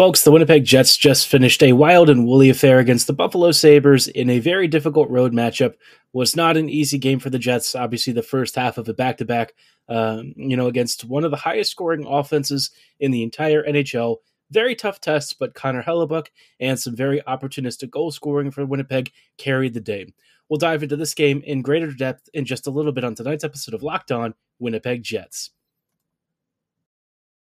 Folks, the Winnipeg Jets just finished a wild and woolly affair against the Buffalo Sabres in a very difficult road matchup. Was not an easy game for the Jets. Obviously, the first half of a back to back, you know, against one of the highest scoring offenses in the entire NHL. Very tough test, but Connor Hellebuyck and some very opportunistic goal scoring for Winnipeg carried the day. We'll dive into this game in greater depth in just a little bit on tonight's episode of Locked On Winnipeg Jets.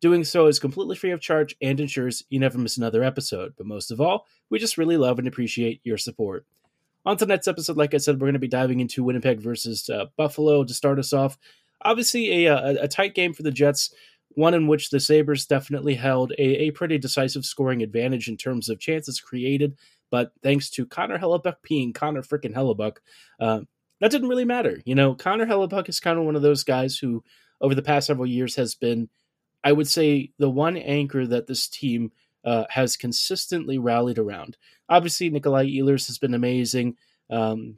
Doing so is completely free of charge and ensures you never miss another episode. But most of all, we just really love and appreciate your support. On tonight's episode, like I said, we're going to be diving into Winnipeg versus uh, Buffalo to start us off. Obviously, a, a, a, tight game for the Jets, one in which the Sabres definitely held a, a pretty decisive scoring advantage in terms of chances created. But thanks to Connor Hellebuyck being Connor freaking Hellebuyck, uh, that didn't really matter. You know, Connor Hellebuyck is kind of one of those guys who, over the past several years, has been I would say the one anchor that this team uh, has consistently rallied around. Obviously, Nikolai Ehlers has been amazing. Um,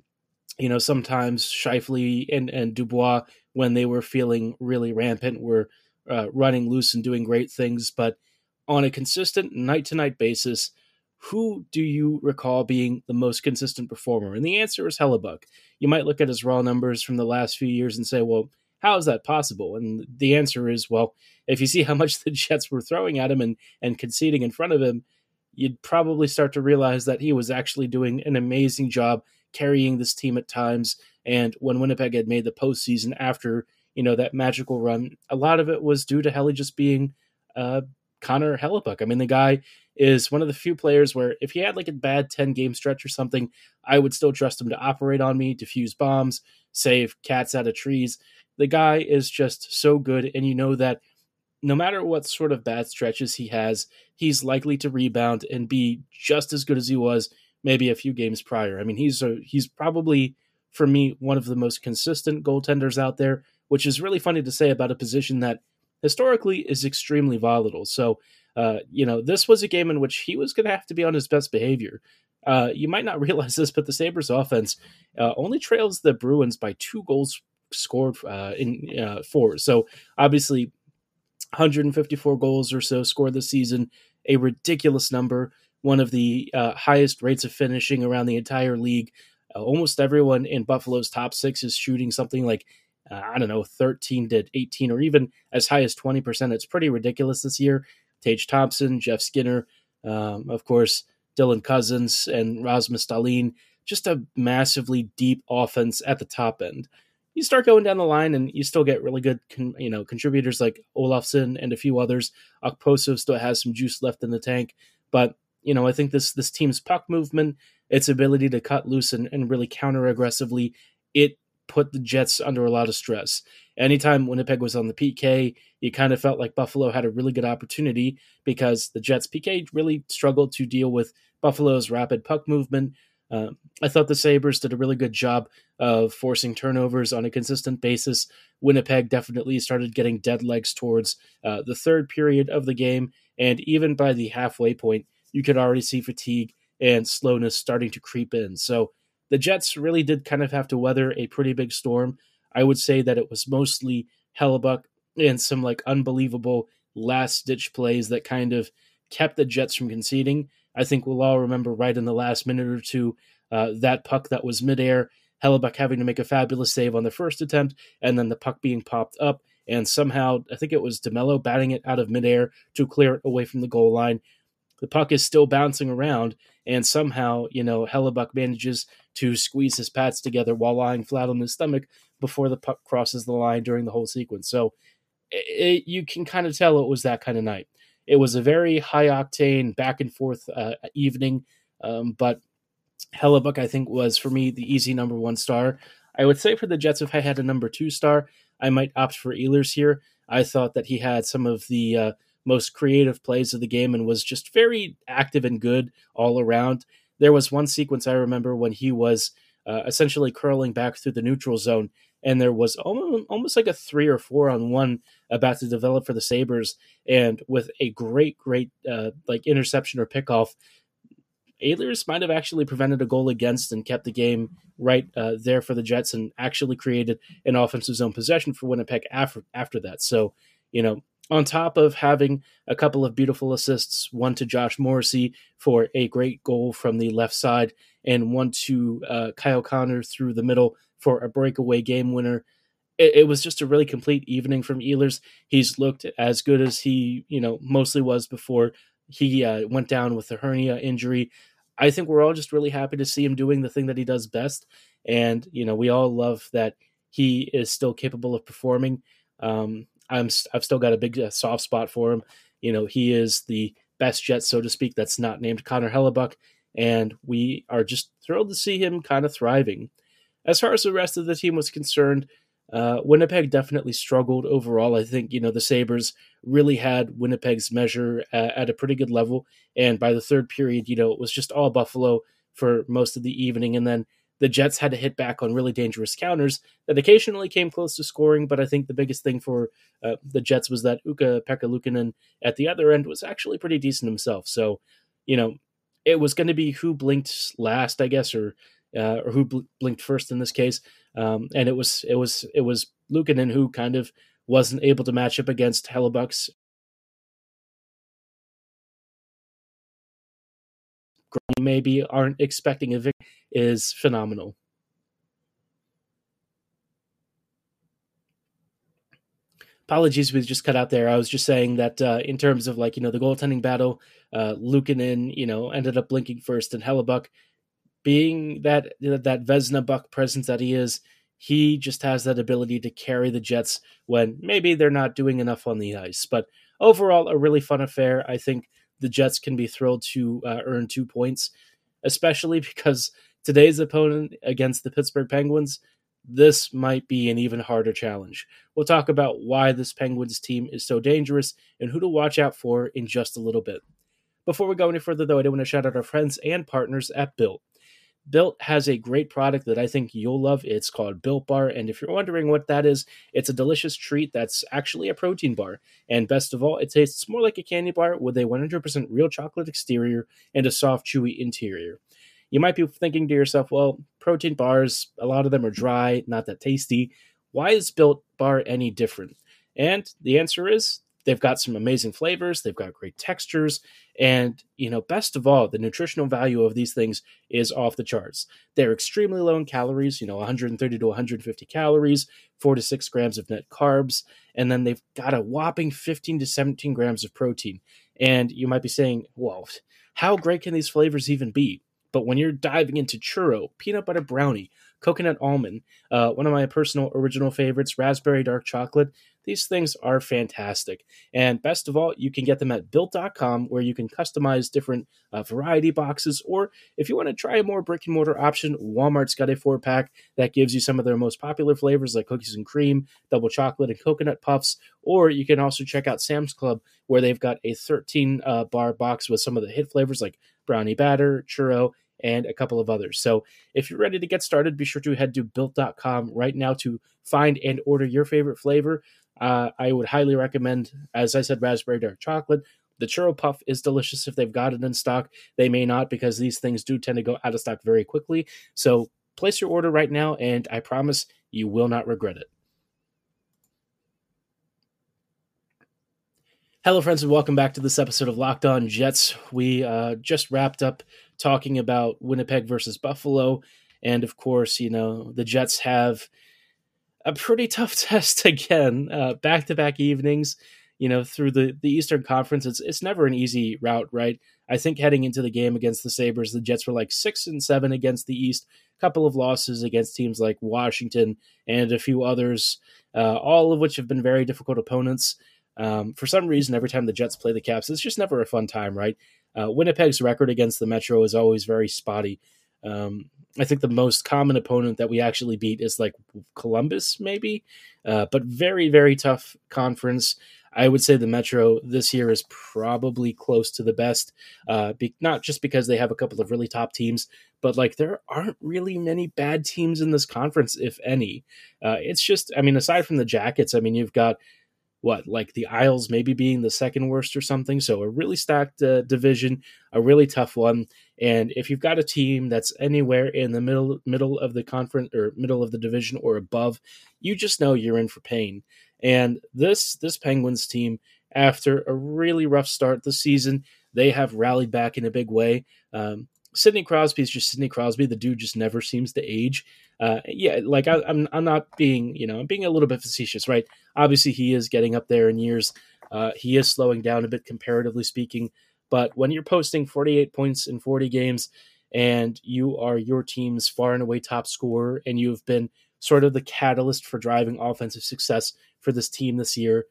you know, sometimes Scheifele and, and Dubois, when they were feeling really rampant, were uh, running loose and doing great things. But on a consistent night to night basis, who do you recall being the most consistent performer? And the answer is Hellebuyck. You might look at his raw numbers from the last few years and say, well, how is that possible? And the answer is, well, if you see how much the Jets were throwing at him and, and conceding in front of him, you'd probably start to realize that he was actually doing an amazing job carrying this team at times. And when Winnipeg had made the postseason after, you know, that magical run, a lot of it was due to Helly just being uh, Connor Hellebuyck. I mean, the guy is one of the few players where if he had like a bad 10 game stretch or something, I would still trust him to operate on me, defuse bombs, save cats out of trees the guy is just so good, and you know that no matter what sort of bad stretches he has, he's likely to rebound and be just as good as he was maybe a few games prior. I mean, he's a, he's probably for me one of the most consistent goaltenders out there, which is really funny to say about a position that historically is extremely volatile. So, uh, you know, this was a game in which he was going to have to be on his best behavior. Uh, you might not realize this, but the Sabres offense uh, only trails the Bruins by two goals scored uh, in uh, for. So obviously, 154 goals or so scored this season, a ridiculous number, one of the uh, highest rates of finishing around the entire league. Uh, almost everyone in Buffalo's top six is shooting something like uh, I don't know 13 to 18 or even as high as 20 percent. It's pretty ridiculous this year. Tage Thompson, Jeff Skinner, um, of course, Dylan Cozens, and Rasmus Dahlin. Just a massively deep offense at the top end you start going down the line and you still get really good, con, you know, contributors like Olofsson and a few others. Okposo still has some juice left in the tank, but you know, I think this this team's puck movement, its ability to cut loose and, and really counter aggressively, it put the Jets under a lot of stress. Anytime Winnipeg was on the PK, you kind of felt like Buffalo had a really good opportunity because the Jets PK really struggled to deal with Buffalo's rapid puck movement. Uh, I thought the Sabres did a really good job of forcing turnovers on a consistent basis. Winnipeg definitely started getting dead legs towards uh, the third period of the game, and even by the halfway point, you could already see fatigue and slowness starting to creep in. So the Jets really did kind of have to weather a pretty big storm. I would say that it was mostly Hellebuyck and some like unbelievable last ditch plays that kind of kept the Jets from conceding. I think we'll all remember right in the last minute or two uh, that puck that was midair, Hellebuyck having to make a fabulous save on the first attempt, and then the puck being popped up, and somehow I think it was DeMelo batting it out of midair to clear it away from the goal line. the puck is still bouncing around, and somehow, you know, Hellebuyck manages to squeeze his pads together while lying flat on his stomach before the puck crosses the line during the whole sequence. So it, you can kind of tell it was that kind of night. It was a very high octane, back and forth uh, evening, um, but Hellebuyck, I think, was for me the easy number one star. I would say for the Jets, if I had a number two star, I might opt for Ehlers here. I thought that he had some of the uh, most creative plays of the game and was just very active and good all around. There was one sequence I remember when he was uh, essentially curling back through the neutral zone, and there was almost, almost like a three or four on one about to develop for the Sabres, and with a great, great uh, like interception or pickoff. Ehlers might have actually prevented a goal against and kept the game right uh, there for the Jets and actually created an offensive zone possession for Winnipeg after after that. So, you know, on top of having a couple of beautiful assists, one to Josh Morrissey for a great goal from the left side, and one to uh, Kyle Connor through the middle for a breakaway game winner. It, it, was just a really complete evening from Ehlers. He's looked as good as he, you know, mostly was before he uh, went down with the hernia injury. I think we're all just really happy to see him doing the thing that he does best, and you know, we all love that he is still capable of performing. Um, I'm I've still got a big uh, soft spot for him. You know, he is the best Jet, so to speak, that's not named Connor Hellebuyck, and we are just thrilled to see him kind of thriving. As far as the rest of the team was concerned, uh, Winnipeg definitely struggled overall. I think you know the Sabres really had Winnipeg's measure at, at a pretty good level, and by the third period, you know it was just all Buffalo for most of the evening, and then the Jets had to hit back on really dangerous counters that occasionally came close to scoring. But I think the biggest thing for uh, the Jets was that Ukko-Pekka Luukkonen at the other end was actually pretty decent himself. So, you know, it was going to be who blinked last, I guess, or uh, or who bl- blinked first in this case. Um, and it was it was it was Luukkonen who kind of wasn't able to match up against Hellebuyck's maybe aren't expecting a victory is phenomenal. Apologies, we just cut out there. I was just saying that uh, in terms of like you know the goaltending battle, uh, Luukkonen you know ended up blinking first, and Hellebuyck being that that Vezina Buck presence that he is, he just has that ability to carry the Jets when maybe they're not doing enough on the ice. But overall, a really fun affair. I think the Jets can be thrilled to uh, earn two points, especially because today's opponent against the Pittsburgh Penguins, this might be an even harder challenge. We'll talk about why this Penguins team is so dangerous and who to watch out for in just a little bit. Before we go any further, though, I do want to shout out our friends and partners at Built. Built has a great product that I think you'll love. It's called Built Bar. And if you're wondering what that is, it's a delicious treat that's actually a protein bar. And best of all, it tastes more like a candy bar with a 100% real chocolate exterior and a soft, chewy interior. You might be thinking to yourself, well, protein bars, a lot of them are dry, not that tasty. Why is Built Bar any different? And the answer is They've got some amazing flavors, they've got great textures, and you know, best of all, the nutritional value of these things is off the charts. They're extremely low in calories, you know, 130 to 150 calories, 4 to 6 grams of net carbs, and then they've got a whopping 15 to 17 grams of protein. And you might be saying, well, how great can these flavors even be? But when you're diving into churro, peanut butter brownie, coconut almond, uh, one of my personal original favorites, raspberry dark chocolate, these things are fantastic. And best of all, you can get them at built.com where you can customize different uh, variety boxes. Or if you want to try a more brick and mortar option, Walmart's got a four pack that gives you some of their most popular flavors like cookies and cream, double chocolate, and coconut puffs. Or you can also check out Sam's Club where they've got a 13 uh, bar box with some of the hit flavors like brownie batter, churro, and a couple of others. So if you're ready to get started, be sure to head to built.com right now to find and order your favorite flavor. Uh, I would highly recommend, as I said, raspberry dark chocolate. The churro puff is delicious if they've got it in stock. They may not because these things do tend to go out of stock very quickly. So place your order right now, and I promise you will not regret it. Hello, friends, and welcome back to this episode of Locked On Jets. We uh, just wrapped up talking about Winnipeg versus Buffalo. And of course, you know, the Jets have a pretty tough test again, back to back evenings. you know, through the the Eastern Conference, it's it's never an easy route, right? I think heading into the game against the Sabres, the Jets were like six and seven against the East, a couple of losses against teams like Washington and a few others, uh, all of which have been very difficult opponents. Um, for some reason, every time the Jets play the Caps, it's just never a fun time, right? Uh, Winnipeg's record against the Metro is always very spotty. Um, I think the most common opponent that we actually beat is like Columbus, maybe, uh, but very, very tough conference. I would say the Metro this year is probably close to the best, uh, be, not just because they have a couple of really top teams, but like there aren't really many bad teams in this conference, if any. Uh, it's just, I mean, aside from the Jackets, I mean, you've got what like the Isles maybe being the second worst or something. So a really stacked uh, division, a really tough one. And if you've got a team that's anywhere in the middle middle of the conference or middle of the division or above, you just know you're in for pain. And this this Penguins team, after a really rough start this season, they have rallied back in a big way. Um, Sidney Crosby is just Sidney Crosby. The dude just never seems to age. Uh, yeah, like I, am I'm, I'm not being, you know, I'm being a little bit facetious, right? Obviously, he is getting up there in years. Uh, he is slowing down a bit comparatively speaking. But when you're posting 48 points in 40 games, and you are your team's far and away top scorer, and you've been sort of the catalyst for driving offensive success for this team this year.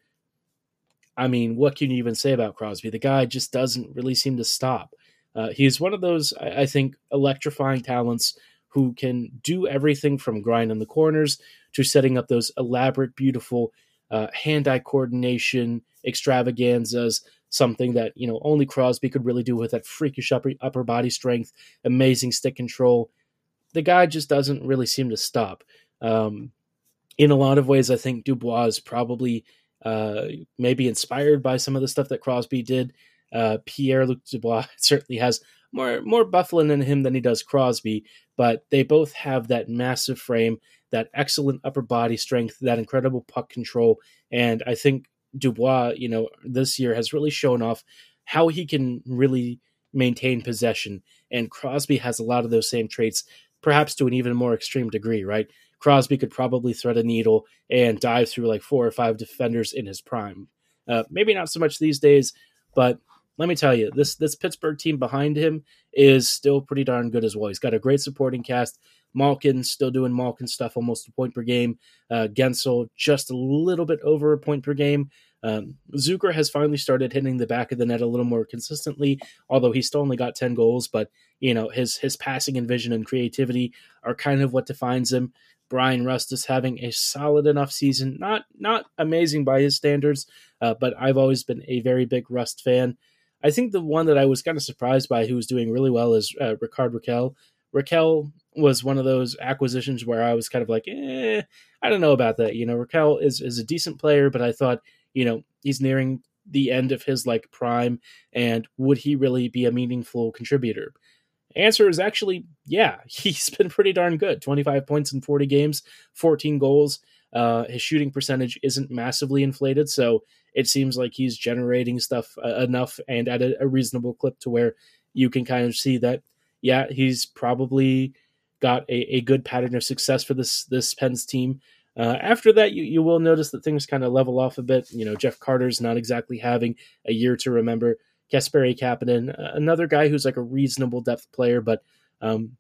I mean, what can you even say about Crosby? The guy just doesn't really seem to stop. Uh, he's one of those, I think, electrifying talents who can do everything from grinding the corners to setting up those elaborate, beautiful uh, hand-eye coordination extravaganzas. Something that you know only Crosby could really do with that freakish upper upper body strength, amazing stick control. The guy just doesn't really seem to stop. Um, in a lot of ways, I think Dubois is probably uh, maybe inspired by some of the stuff that Crosby did. Uh, Pierre Luc Dubois certainly has more more Byfuglien in him than he does Crosby, but they both have that massive frame, that excellent upper body strength, that incredible puck control, and I think Dubois, you know, this year has really shown off how he can really maintain possession, and Crosby has a lot of those same traits, perhaps to an even more extreme degree, right? Crosby could probably thread a needle and dive through like four or five defenders in his prime. Uh, maybe not so much these days, but let me tell you, this this Pittsburgh team behind him is still pretty darn good as well. He's got a great supporting cast. Malkin still doing Malkin stuff, almost a point per game. Uh, Guentzel just a little bit over a point per game. Um, Zucker has finally started hitting the back of the net a little more consistently, although he still only got ten goals. But you know his his passing and vision and creativity are kind of what defines him. Bryan Rust is having a solid enough season, not not amazing by his standards, uh, but I've always been a very big Rust fan. I think the one that I was kind of surprised by who was doing really well is uh, Rickard Rakell. Rakell was one of those acquisitions where I was kind of like, eh, I don't know about that. You know, Rakell is, is a decent player, but I thought, you know, he's nearing the end of his like prime, and would he really be a meaningful contributor? Answer is actually, yeah, he's been pretty darn good. 25 points in 40 games, 14 goals. Uh, his shooting percentage isn't massively inflated, so it seems like he's generating stuff uh, enough and at a, a, reasonable clip to where you can kind of see that, yeah, he's probably got a, a good pattern of success for this this Pens team. Uh, after that, you, you will notice that things kind of level off a bit. You know, Jeff Carter's not exactly having a year to remember. Kasperi Kapanen, another guy who's like a reasonable depth player, but um,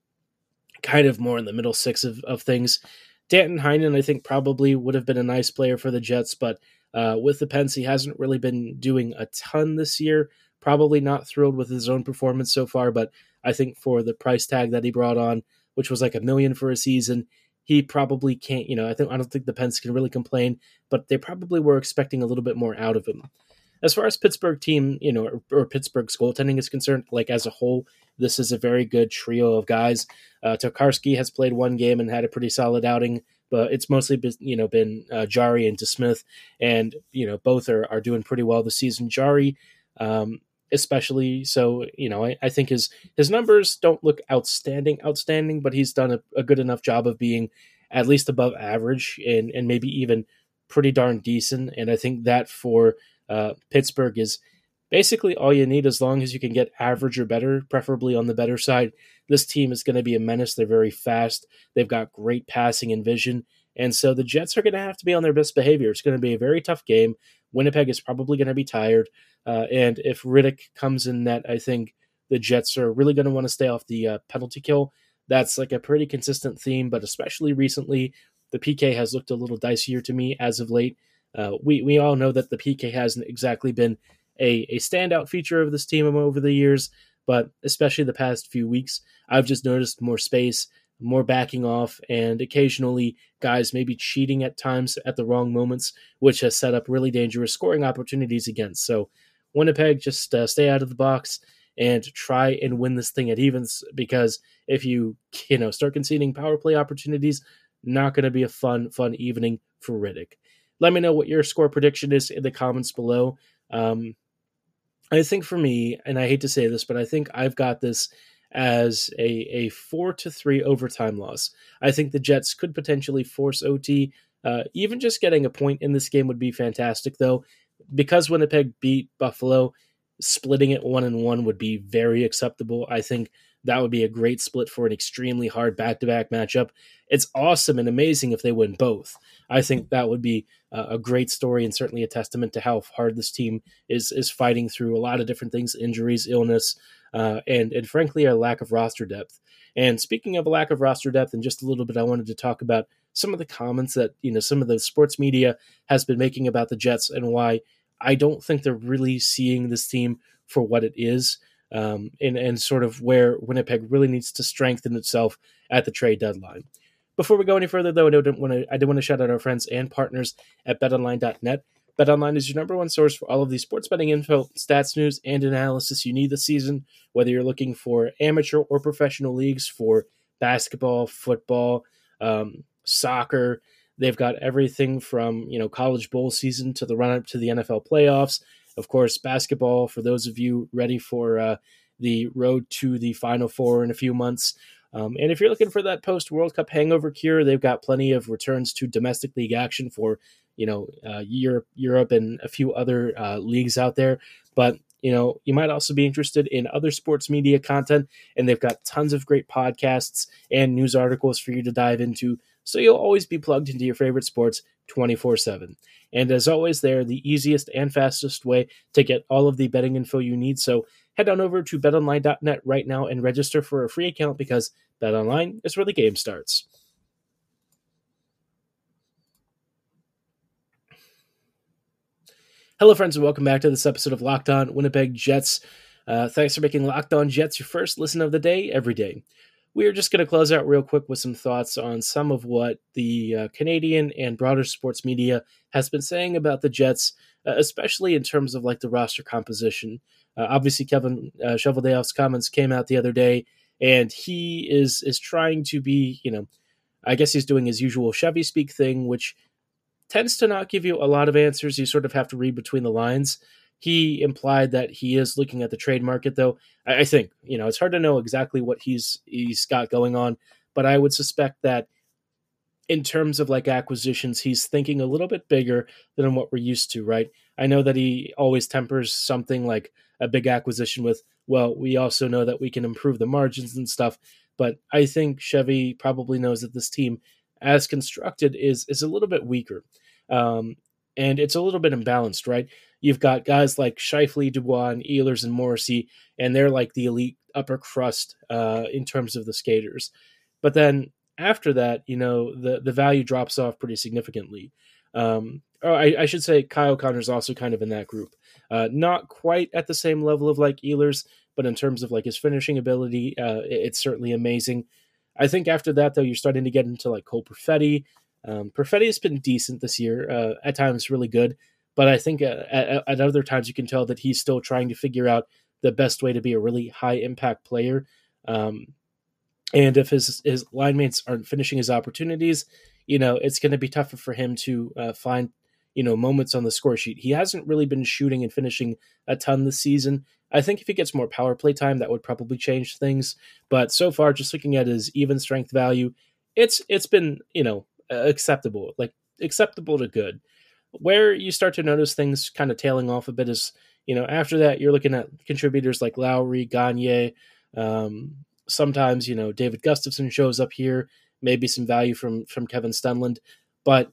kind of more in the middle six of, of things. Danton Heinen, I think, probably would have been a nice player for the Jets, but uh, with the Pens, he hasn't really been doing a ton this year. Probably not thrilled with his own performance so far, but I think for the price tag that he brought on, which was like a million for a season, he probably can't. You know, I think I don't think the Pens can really complain, but they probably were expecting a little bit more out of him. As far as Pittsburgh team, you know, or, or Pittsburgh's goaltending is concerned, like as a whole, this is a very good trio of guys. Uh, Tokarski has played one game and had a pretty solid outing, but it's mostly been, you know been uh, Jarry and DeSmith, and you know both are, are doing pretty well this season. Jarry, um, especially so, you know I, I, think his his numbers don't look outstanding, outstanding, but he's done a, a good enough job of being at least above average and and maybe even pretty darn decent. And I think that for uh, Pittsburgh is basically all you need as long as you can get average or better, preferably on the better side. This team is going to be a menace. They're very fast. They've got great passing and vision. And so the Jets are going to have to be on their best behavior. It's going to be a very tough game, Winnipeg is probably going to be tired. Uh, and if Rittich comes in net, I think the Jets are really going to want to stay off the uh, penalty kill. That's like a pretty consistent theme, but especially recently, the PK has looked a little dicier to me as of late. Uh, we we all know that the PK hasn't exactly been a, a standout feature of this team over the years, but especially the past few weeks, I've just noticed more space, more backing off, and occasionally guys maybe cheating at times at the wrong moments, which has set up really dangerous scoring opportunities against. So Winnipeg, just uh, stay out of the box and try and win this thing at evens because if you you know start conceding power play opportunities, not going to be a fun fun evening for Rittich. Let me know what your score prediction is in the comments below. Um, I think for me, and I hate to say this, but I think I've got this as a, a four to three overtime loss. I think the Jets could potentially force OT. Uh, even just getting a point in this game would be fantastic, though, because Winnipeg beat Buffalo. Splitting it one and one would be very acceptable. I think that would be a great split for an extremely hard back to back matchup. It's awesome and amazing if they win both. I think that would be a great story and certainly a testament to how hard this team is is fighting through a lot of different things, injuries, illness, uh, and and frankly a lack of roster depth. And speaking of a lack of roster depth, and just a little bit, I wanted to talk about some of the comments that you know some of the sports media has been making about the Jets and why I don't think they're really seeing this team for what it is. Um, and, and sort of where Winnipeg really needs to strengthen itself at the trade deadline. Before we go any further, though, I do want to I do want to shout out our friends and partners at BetOnline.net. BetOnline is your number one source for all of the sports betting info, stats, news, and analysis you need this season. Whether you're looking for amateur or professional leagues for basketball, football, um, soccer, they've got everything from you know college bowl season to the run up to the NFL playoffs. Of course, basketball for those of you ready for uh, the road to the Final Four in a few months. Um, and if you're looking for that post World Cup hangover cure, they've got plenty of returns to domestic league action for you know uh, Europe, Europe, and a few other uh, leagues out there. But you know you might also be interested in other sports media content, and they've got tons of great podcasts and news articles for you to dive into. So you'll always be plugged into your favorite sports 24 7. And as always, they're the easiest and fastest way to get all of the betting info you need. So head on over to betonline.net right now and register for a free account because betonline is where the game starts. Hello, friends, and welcome back to this episode of Locked On Winnipeg Jets. Uh, thanks for making Locked On Jets your first listen of the day every day. We are just going to close out real quick with some thoughts on some of what the uh, Canadian and broader sports media has been saying about the Jets, uh, especially in terms of like the roster composition. Uh, obviously, Kevin uh, Cheveldayoff's comments came out the other day, and he is is trying to be, you know, I guess he's doing his usual Chevy speak thing, which tends to not give you a lot of answers. You sort of have to read between the lines. He implied that he is looking at the trade market, though. I, I think you know it's hard to know exactly what he's he's got going on, but I would suspect that in terms of like acquisitions, he's thinking a little bit bigger than what we're used to, right? I know that he always tempers something like a big acquisition with, well, we also know that we can improve the margins and stuff. But I think Chevy probably knows that this team, as constructed, is is a little bit weaker, um, and it's a little bit imbalanced, right? You've got guys like Scheifele, Dubois, and Ehlers and Morrissey, and they're like the elite upper crust uh, in terms of the skaters. But then after that, you know, the the value drops off pretty significantly. Um, or I, I, should say Kyle Connor is also kind of in that group. Uh, not quite at the same level of like Ehlers, but in terms of like his finishing ability, uh, it's certainly amazing. I think after that, though, you're starting to get into like Cole Perfetti. Um, Perfetti has been decent this year, uh, at times really good, but I think uh, at, at, other times you can tell that he's still trying to figure out the best way to be a really high impact player. Um, and if his his line mates aren't finishing his opportunities, you know it's going to be tougher for him to uh, find you know moments on the score sheet. He hasn't really been shooting and finishing a ton this season. I think if he gets more power play time, that would probably change things. But so far, just looking at his even strength value, it's it's been you know acceptable, like acceptable to good. Where you start to notice things kind of tailing off a bit is you know after that you're looking at contributors like Lowry, Gagne. Um, sometimes you know David Gustafsson shows up here, maybe some value from from Kevin Stenlund, but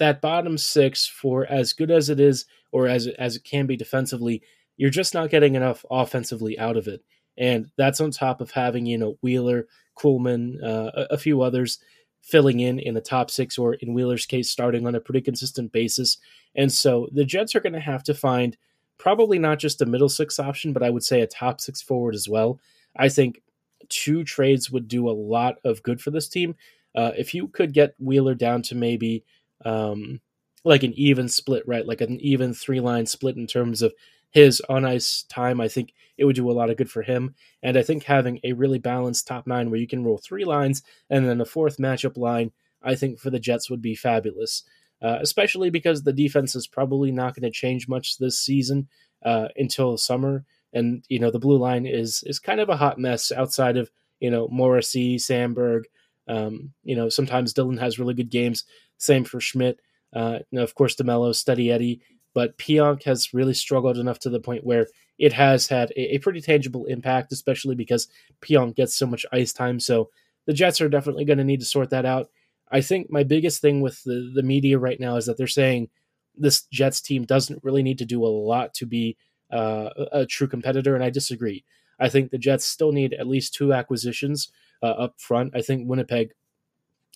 that bottom six, for as good as it is, or as as it can be defensively, you're just not getting enough offensively out of it. And that's on top of having, you know, Wheeler, Kuhlman, uh, a, a few others filling in in the top six, or in Wheeler's case, starting on a pretty consistent basis. And so the Jets are going to have to find probably not just a middle six option, but I would say a top six forward as well. I think two trades would do a lot of good for this team. Uh, if you could get Wheeler down to maybe um, like an even split, right? Like an even three line split in terms of his on ice time, I think it would do a lot of good for him. And I think having a really balanced top nine where you can roll three lines and then a fourth matchup line, I think for the Jets would be fabulous. Uh, especially because the defense is probably not going to change much this season uh, until summer. And you know the blue line is is kind of a hot mess outside of you know Morrissey, Samberg. Um, you know sometimes Dillon has really good games. Same for Schmidt. Uh, of course, DeMelo, Steady Eddie, but Pionk has really struggled enough to the point where it has had a, a pretty tangible impact, especially because Pionk gets so much ice time. So the Jets are definitely going to need to sort that out. I think my biggest thing with the, the media right now is that they're saying this Jets team doesn't really need to do a lot to be uh, a, a true competitor, and I disagree. I think the Jets still need at least two acquisitions uh, up front. I think Winnipeg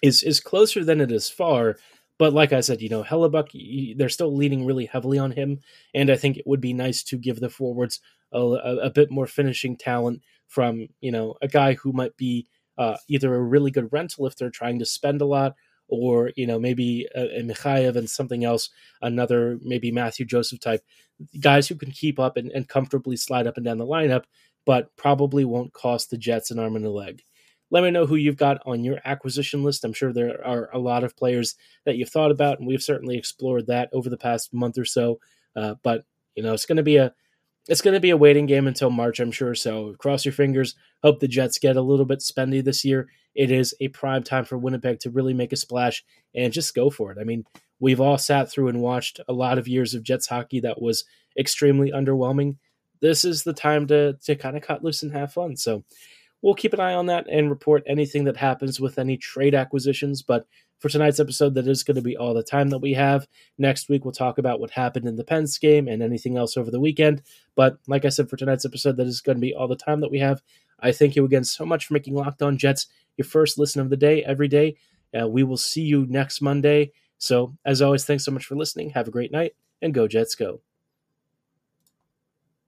is is closer than it is far, but like I said, you know, Hellebuyck, they're still leaning really heavily on him, and I think it would be nice to give the forwards a, a, a bit more finishing talent from you know a guy who might be uh, either a really good rental if they're trying to spend a lot, or you know maybe a, a Mikheyev and something else, another maybe Matthew Joseph type guys who can keep up and, and comfortably slide up and down the lineup, but probably won't cost the Jets an arm and a leg. Let me know who you've got on your acquisition list. I'm sure there are a lot of players that you've thought about, and we've certainly explored that over the past month or so. Uh, but you know, it's going to be a it's going to be a waiting game until March, I'm sure. So cross your fingers. Hope the Jets get a little bit spendy this year. It is a prime time for Winnipeg to really make a splash and just go for it. I mean, we've all sat through and watched a lot of years of Jets hockey that was extremely underwhelming. This is the time to to kind of cut loose and have fun. So we'll keep an eye on that and report anything that happens with any trade acquisitions. But for tonight's episode, that is going to be all the time that we have. Next week, we'll talk about what happened in the Pens game and anything else over the weekend. But like I said, for tonight's episode, that is going to be all the time that we have. I thank you again so much for making Locked On Jets your first listen of the day every day. Uh, we will see you next Monday. So, as always, thanks so much for listening. Have a great night and go, Jets, go.